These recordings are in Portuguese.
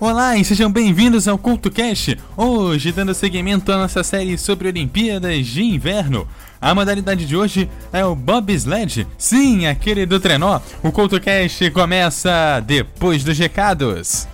Olá e sejam bem-vindos ao CultoCast, hoje dando seguimento à nossa série sobre Olimpíadas de Inverno. A modalidade de hoje é o bobsled, sim, aquele do trenó. O CultoCast começa depois dos recados.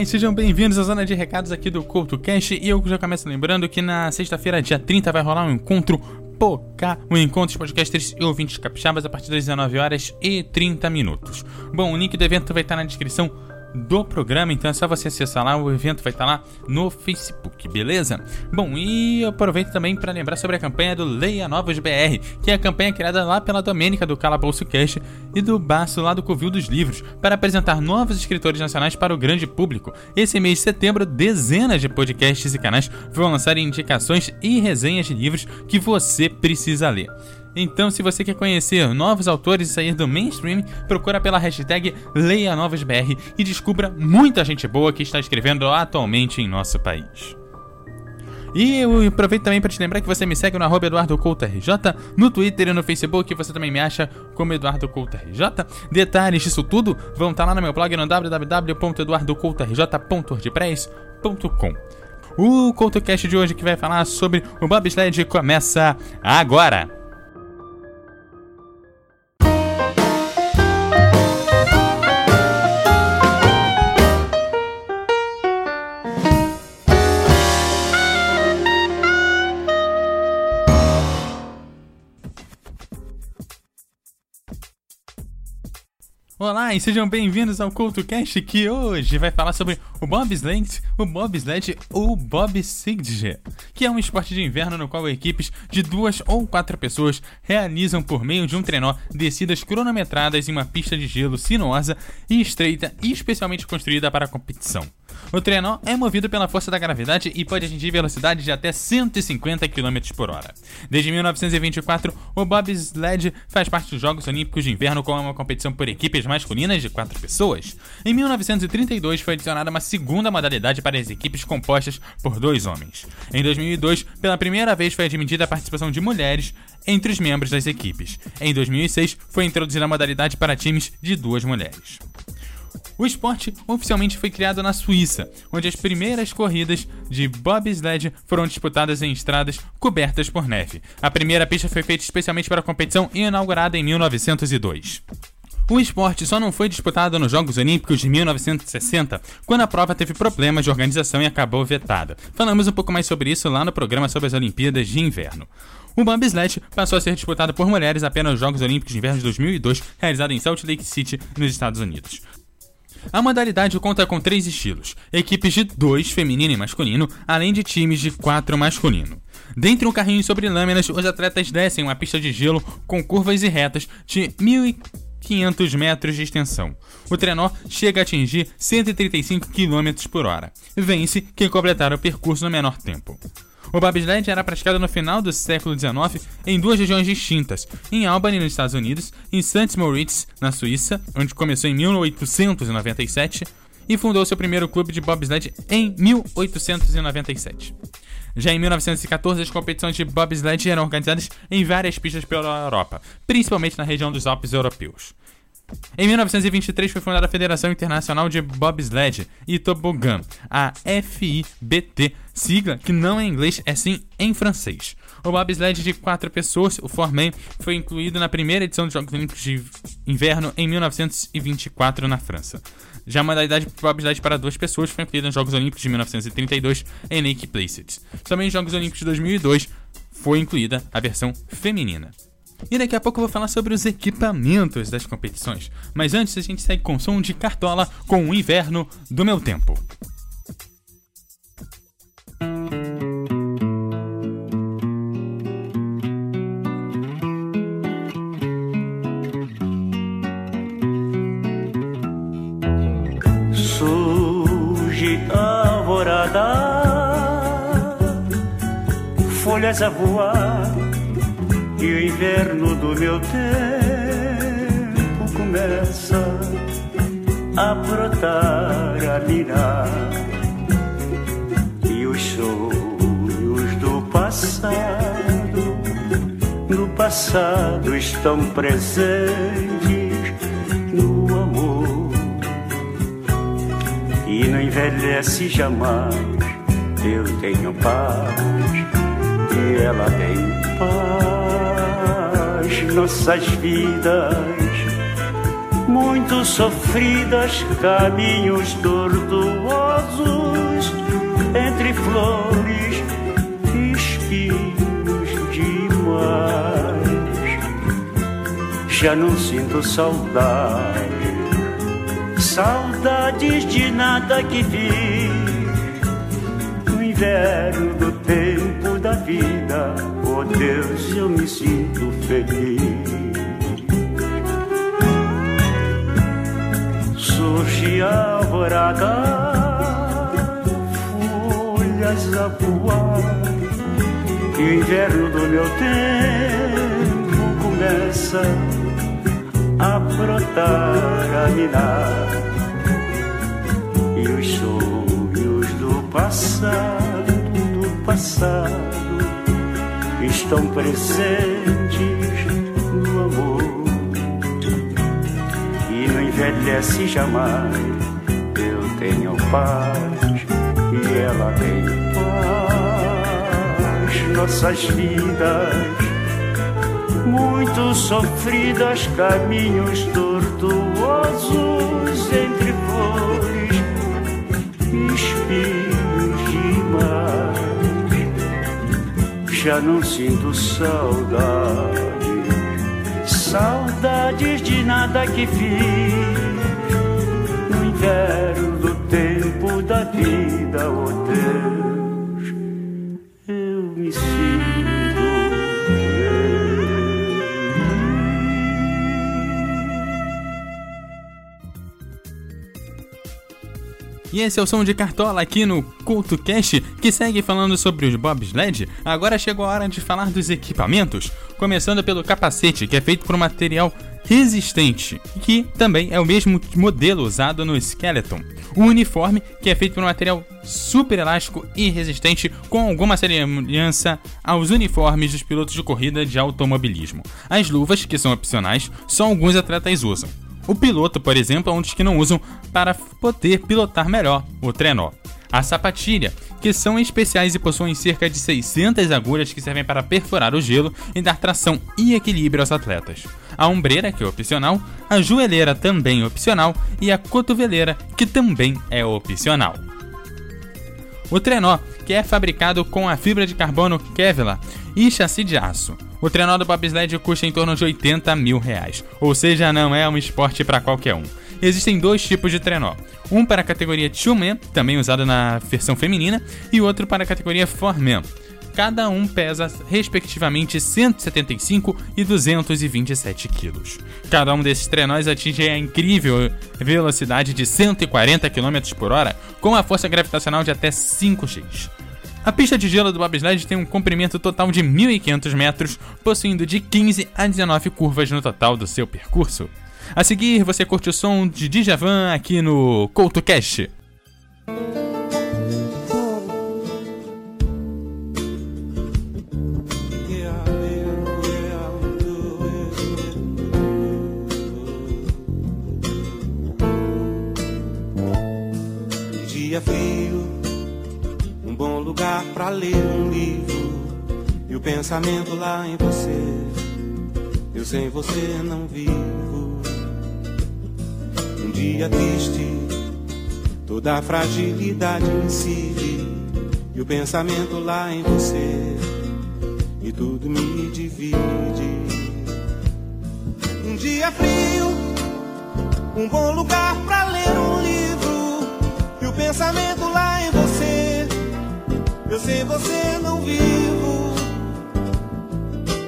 E sejam bem-vindos à zona de recados aqui do CoutoCast e eu já começo lembrando que na sexta-feira, dia 30, vai rolar um encontro Pocá, um encontro de podcasters e ouvintes capixabas a partir das 19 horas e 30 minutos. Bom, o link do evento vai estar na descrição do programa, então é só você acessar lá, o evento vai estar lá no Facebook, beleza? Bom, e aproveito também para lembrar sobre a campanha do Leia Novos BR, que é a campanha criada lá pela Domênica do Calabouço Cast e do Baço lá do Covil dos Livros, para apresentar novos escritores nacionais para o grande público. Esse mês de setembro, dezenas de podcasts e canais vão lançar indicações e resenhas de livros que você precisa ler. Então, se você quer conhecer novos autores e sair do mainstream, procura pela hashtag LeiaNovasBR e descubra muita gente boa que está escrevendo atualmente em nosso país. E eu aproveito também para te lembrar que você me segue no arroba EduardoCoutoRJ, no Twitter e no Facebook, você também me acha como EduardoCoutoRJ. Detalhes disso tudo vão estar lá no meu blog no www.eduardocoutoRJ.wordpress.com. O CoutoCast de hoje que vai falar sobre o bobsled começa agora! Olá e sejam bem-vindos ao CultoCast que hoje vai falar sobre o bobsled, o bobsled ou bobsleigh, que é um esporte de inverno no qual equipes de duas ou quatro pessoas realizam por meio de um trenó descidas cronometradas em uma pista de gelo sinuosa e estreita e especialmente construída para a competição. O trenó é movido pela força da gravidade e pode atingir velocidade de até 150 km por hora. Desde 1924, o bobsled faz parte dos Jogos Olímpicos de Inverno como uma competição por equipes masculinas de quatro pessoas. Em 1932 foi adicionada uma segunda modalidade para as equipes compostas por dois homens. Em 2002, pela primeira vez foi admitida a participação de mulheres entre os membros das equipes. Em 2006, foi introduzida a modalidade para times de duas mulheres. O esporte oficialmente foi criado na Suíça, onde as primeiras corridas de bobsled foram disputadas em estradas cobertas por neve. A primeira pista foi feita especialmente para a competição e inaugurada em 1902. O esporte só não foi disputado nos Jogos Olímpicos de 1960, quando a prova teve problemas de organização e acabou vetada. Falamos um pouco mais sobre isso lá no programa sobre as Olimpíadas de Inverno. O bobsled passou a ser disputado por mulheres apenas nos Jogos Olímpicos de Inverno de 2002, realizado em Salt Lake City, nos Estados Unidos. A modalidade conta com três estilos: equipes de dois, feminino e masculino, além de times de quatro masculino. Dentro um carrinho sobre lâminas, os atletas descem uma pista de gelo com curvas e retas de 1.500 metros de extensão. O trenó chega a atingir 135 km por hora. Vence quem completar o percurso no menor tempo. O bobsled era praticado no final do século XIX em duas regiões distintas, em Albany, nos Estados Unidos, e em St. Moritz, na Suíça, onde começou em 1897 e fundou seu primeiro clube de bobsled em 1897. Já em 1914, as competições de bobsled eram organizadas em várias pistas pela Europa, principalmente na região dos Alpes europeus. Em 1923 foi fundada a Federação Internacional de Bobsled e Tobogã, a FIBT, sigla que não é em inglês, é sim em francês. O bobsled de quatro pessoas, o Fourman, foi incluído na primeira edição dos Jogos Olímpicos de Inverno em 1924 na França. Já a modalidade bobsled para duas pessoas foi incluída nos Jogos Olímpicos de 1932 em Lake Placid. Somente nos Jogos Olímpicos de 2002 foi incluída a versão feminina. E daqui a pouco eu vou falar sobre os equipamentos das competições. Mas antes a gente segue com som de cartola com o inverno do meu tempo. Surge alvorada, folhas a voar e o inverno do meu tempo começa a brotar, a mirar. E os sonhos do passado, no passado estão presentes no amor. E não envelhece jamais, eu tenho paz e ela tem paz. Nossas vidas muito sofridas, caminhos tortuosos entre flores e espinhos demais. Já não sinto saudade, saudades de nada que vi. No inverno do tempo da vida, oh Deus, eu me sinto feliz. Surge a alvorada, folhas a voar, e o inverno do meu tempo começa a brotar, a minar, e os sonhos do passado, do passado, estão presentes no amor envelhece jamais. Eu tenho paz e ela tem paz. Nossas vidas muito sofridas, caminhos tortuosos Já não sinto saudade. Saudades de nada que fiz no inverno do tempo da vida, oh Deus, E esse é o som de Cartola aqui no Culto Cast, que segue falando sobre os bobsled. Agora chegou a hora de falar dos equipamentos, começando pelo capacete, que é feito por um material resistente, que também é o mesmo modelo usado no Skeleton. O uniforme, que é feito por um material super elástico e resistente, com alguma semelhança aos uniformes dos pilotos de corrida de automobilismo. As luvas, que são opcionais, só alguns atletas usam. O piloto, por exemplo, é um dos que não usam para poder pilotar melhor o trenó. A sapatilha, que são especiais e possuem cerca de 600 agulhas que servem para perfurar o gelo e dar tração e equilíbrio aos atletas. A ombreira, que é opcional, a joelheira também opcional e a cotoveleira, que também é opcional. O trenó, que é fabricado com a fibra de carbono Kevlar e chassi de aço. O trenó do bobsled custa em torno de 80 mil reais, ou seja, não é um esporte para qualquer um. Existem dois tipos de trenó, um para a categoria Two-Man, também usado na versão feminina, e outro para a categoria Four-Man. Cada um pesa respectivamente 175 e 227 quilos. Cada um desses trenós atinge a incrível velocidade de 140 km por hora, com a força gravitacional de até 5x. A pista de gelo do bobsled tem um comprimento total de 1.500 metros, possuindo de 15 a 19 curvas no total do seu percurso. A seguir, você curte o som de Djavan aqui no CoutoCast. Ler um livro e o pensamento lá em você. Eu sem você não vivo. Um dia triste, toda a fragilidade incide e o pensamento lá em você e tudo me divide. Um dia frio, um bom lugar para ler um livro e o pensamento lá. Eu sem você não vivo.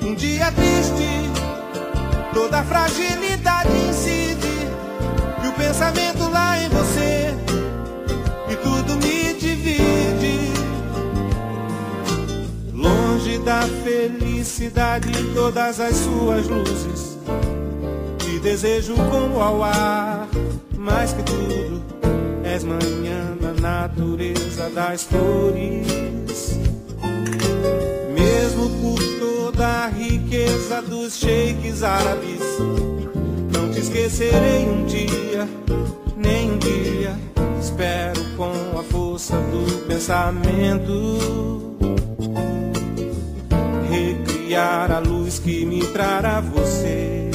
Um dia triste, toda fragilidade incide e o pensamento lá em você e tudo me divide. Longe da felicidade todas as suas luzes, te desejo como ao ar, mais que tudo és manhã na natureza das flores. Riqueza dos sheiks árabes, não te esquecerei um dia, nem um dia. Espero com a força do pensamento recriar a luz que me trará você.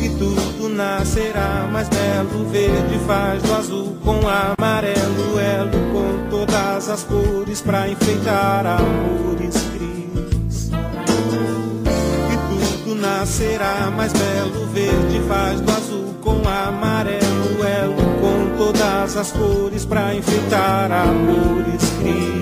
E tudo nascerá mais belo, verde faz do azul com amarelo, elo com todas as cores pra enfeitar amores Nascerá mais belo, verde faz do azul com amarelo, elo com todas as cores pra enfeitar amores cris.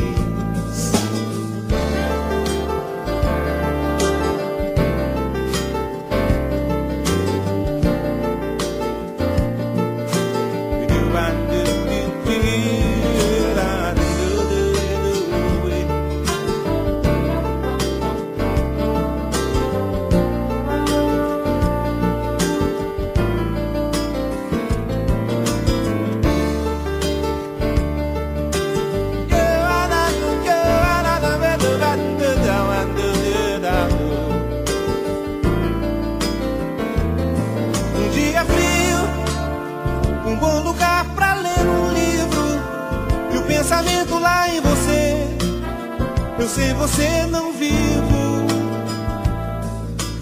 Eu sei você não vivo.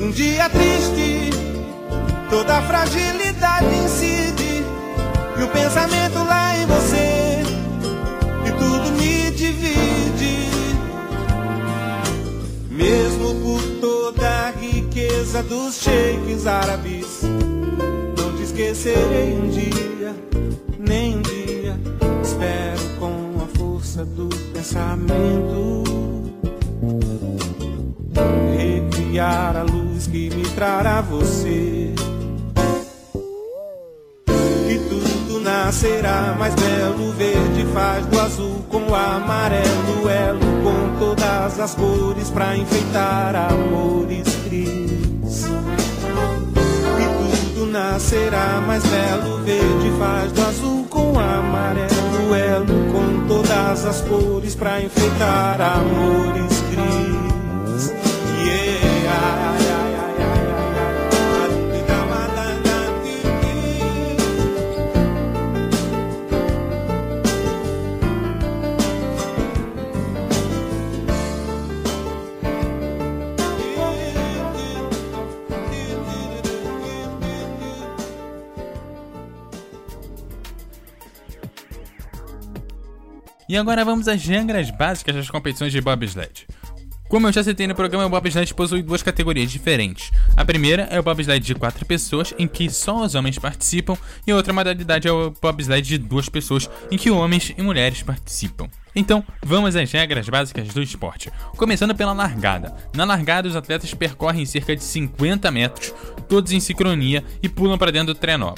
Um dia triste, toda a fragilidade incide e o pensamento lá em você e tudo me divide. Mesmo por toda a riqueza dos sheiks árabes, não te esquecerei um dia, nem um dia. Espero com a força do pensamento recriar a luz que me trará você. E tudo nascerá mais belo, verde faz do azul com o amarelo, elo com todas as cores pra enfeitar amores cris. E tudo nascerá mais belo, verde faz do azul com o amarelo, elo com todas as cores pra enfeitar amores E agora vamos às regras básicas das competições de bobsled. Como eu já citei no programa, o bobsled possui duas categorias diferentes. A primeira é o bobsled de quatro pessoas, em que só os homens participam, e a outra modalidade é o bobsled de duas pessoas, em que homens e mulheres participam. Então, vamos às regras básicas do esporte. Começando pela largada. Na largada, os atletas percorrem cerca de 50 metros, todos em sincronia, e pulam para dentro do trenó.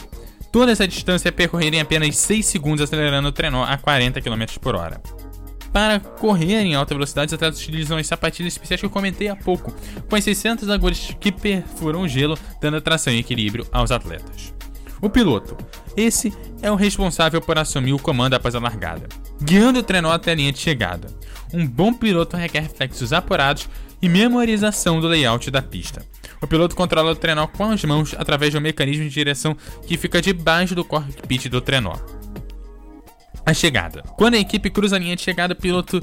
Toda essa distância é percorrida em apenas 6 segundos, acelerando o trenó a 40 km por hora. Para correr em alta velocidade, os atletas utilizam as sapatilhas especiais que eu comentei há pouco, com as 600 agulhas que perfuram o gelo, dando tração e equilíbrio aos atletas. O piloto. Esse é o responsável por assumir o comando após a largada, guiando o trenó até a linha de chegada. Um bom piloto requer reflexos apurados e memorização do layout da pista. O piloto controla o trenó com as mãos através de um mecanismo de direção que fica debaixo do cockpit do trenó. A chegada. Quando a equipe cruza a linha de chegada, o piloto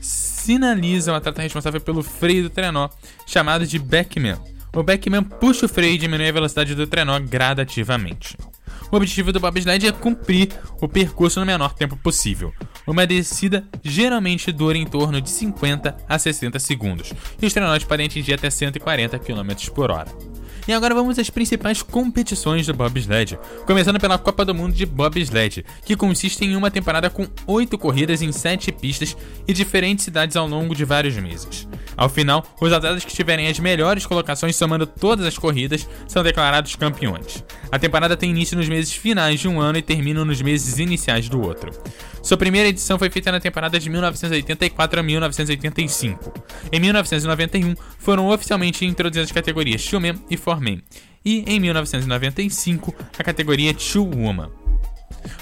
sinaliza o atleta responsável pelo freio do trenó, chamado de backman. O backman puxa o freio e diminui a velocidade do trenó gradativamente. O objetivo do bobsled é cumprir o percurso no menor tempo possível. Uma descida geralmente dura em torno de 50 a 60 segundos, e os trenós podem atingir até 140 km por hora. E agora vamos às principais competições do bobsled, começando pela Copa do Mundo de Bobsled, que consiste em uma temporada com 8 corridas em 7 pistas e diferentes cidades ao longo de vários meses. Ao final, os atletas que tiverem as melhores colocações somando todas as corridas são declarados campeões. A temporada tem início nos meses finais de um ano e termina nos meses iniciais do outro. Sua primeira edição foi feita na temporada de 1984 a 1985. Em 1991, foram oficialmente introduzidas as categorias Showman e E em 1995 a categoria Two Woman.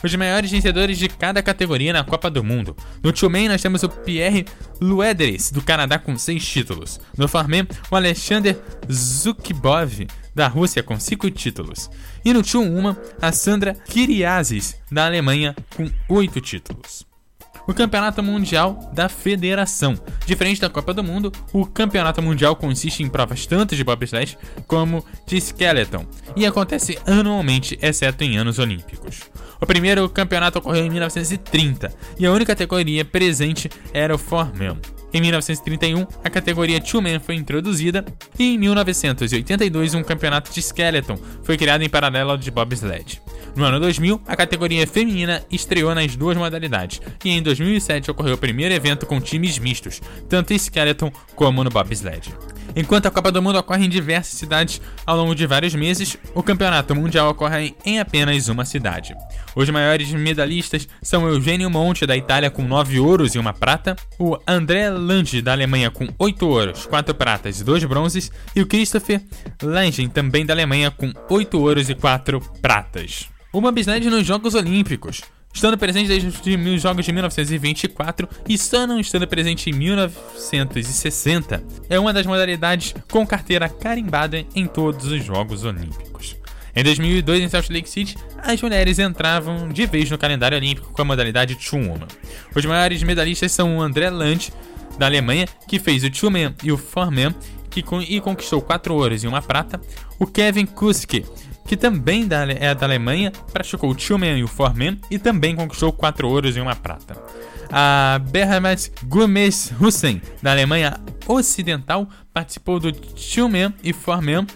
os maiores vencedores de cada categoria na Copa do Mundo. No Two-Man nós temos o Pierre Luederes, do Canadá, com 6 títulos. No Farman, o Alexander Zukibov, da Rússia, com 5 títulos. E no Two-Woman, a Sandra Kiriazis, da Alemanha, com 8 títulos o Campeonato Mundial da Federação. Diferente da Copa do Mundo, o Campeonato Mundial consiste em provas tanto de bobsled como de skeleton e acontece anualmente, exceto em anos olímpicos. O primeiro campeonato ocorreu em 1930 e a única categoria presente era o Four-Man. Em 1931, a categoria Two-Man foi introduzida e em 1982 um campeonato de skeleton foi criado em paralelo ao de bobsled. No ano 2000, a categoria feminina estreou nas duas modalidades, e em 2007 ocorreu o primeiro evento com times mistos, tanto em skeleton como no bobsled. Enquanto a Copa do Mundo ocorre em diversas cidades ao longo de vários meses, o Campeonato Mundial ocorre em apenas uma cidade. Os maiores medalhistas são Eugênio Monte, da Itália, com 9 ouros e uma prata, o André Lange, da Alemanha, com 8 ouros, 4 pratas e 2 bronzes, e o Christopher Langen, também da Alemanha, com 8 ouros e 4 pratas. O bobsled nos Jogos Olímpicos. Estando presente desde os Jogos de 1924 e só não estando presente em 1960, é uma das modalidades com carteira carimbada em todos os Jogos Olímpicos. Em 2002, em Salt Lake City, as mulheres entravam de vez no calendário olímpico com a modalidade Two-Woman. Os maiores medalhistas são o André Lange, da Alemanha, que fez o Two-Man e o Four-Man, que, e conquistou 4 ouros e uma prata, o Kevin Kuske, que também é da Alemanha, praticou o Tillman e o Foreman e também conquistou 4 ouros e uma prata. A Berhamat Gomes Hussein, da Alemanha Ocidental, participou do Tillman e Foreman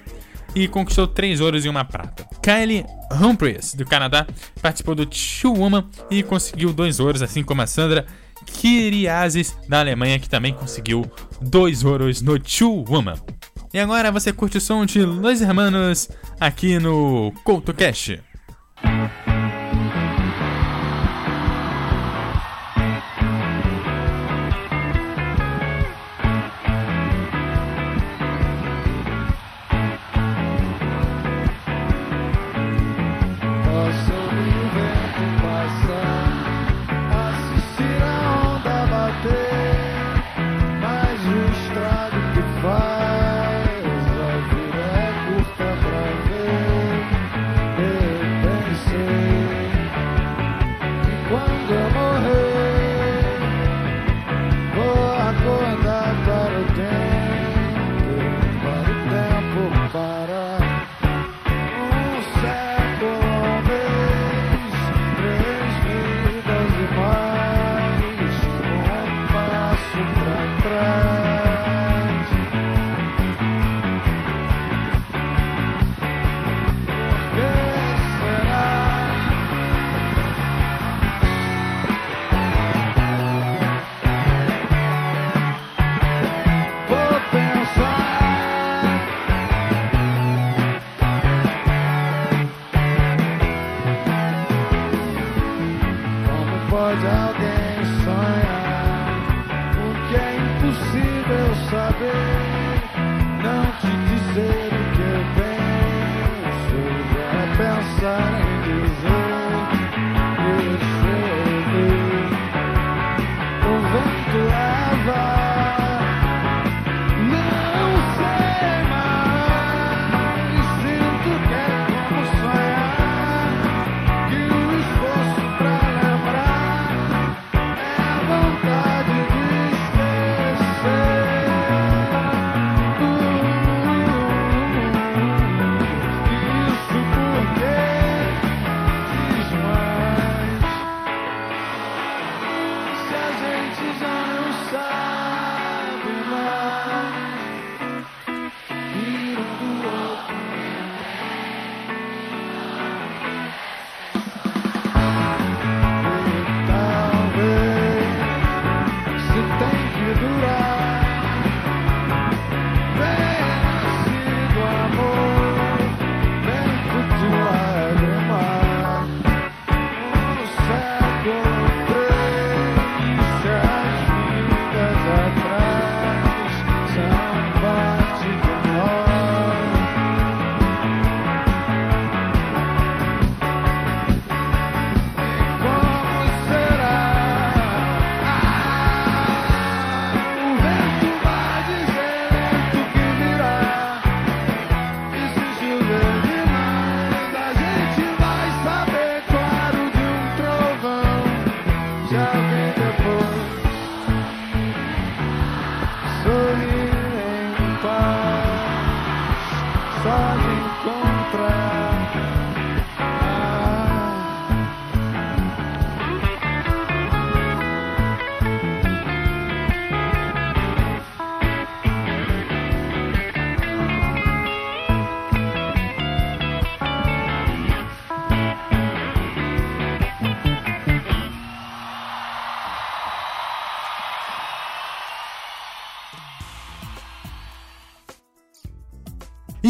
e conquistou 3 ouros e uma prata. Kylie Humphries, do Canadá, participou do Two Woman e conseguiu 2 ouros, assim como a Sandra Kiriazis, da Alemanha, que também conseguiu 2 ouros no Two Woman. E agora você curte o som de Los Hermanos aqui no CoutoCast.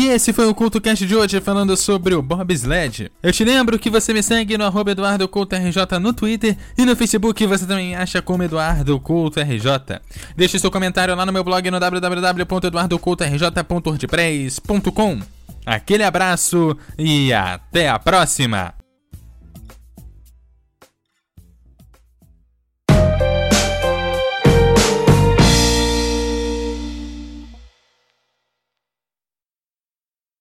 E esse foi o CultoCast de hoje falando sobre o bobsled. Eu te lembro que você me segue no arroba EduardoCoutoRJ no Twitter e no Facebook você também acha como EduardoCoutoRJ. Deixe seu comentário lá no meu blog no www.eduardocoutorj.wordpress.com. Aquele abraço e até a próxima!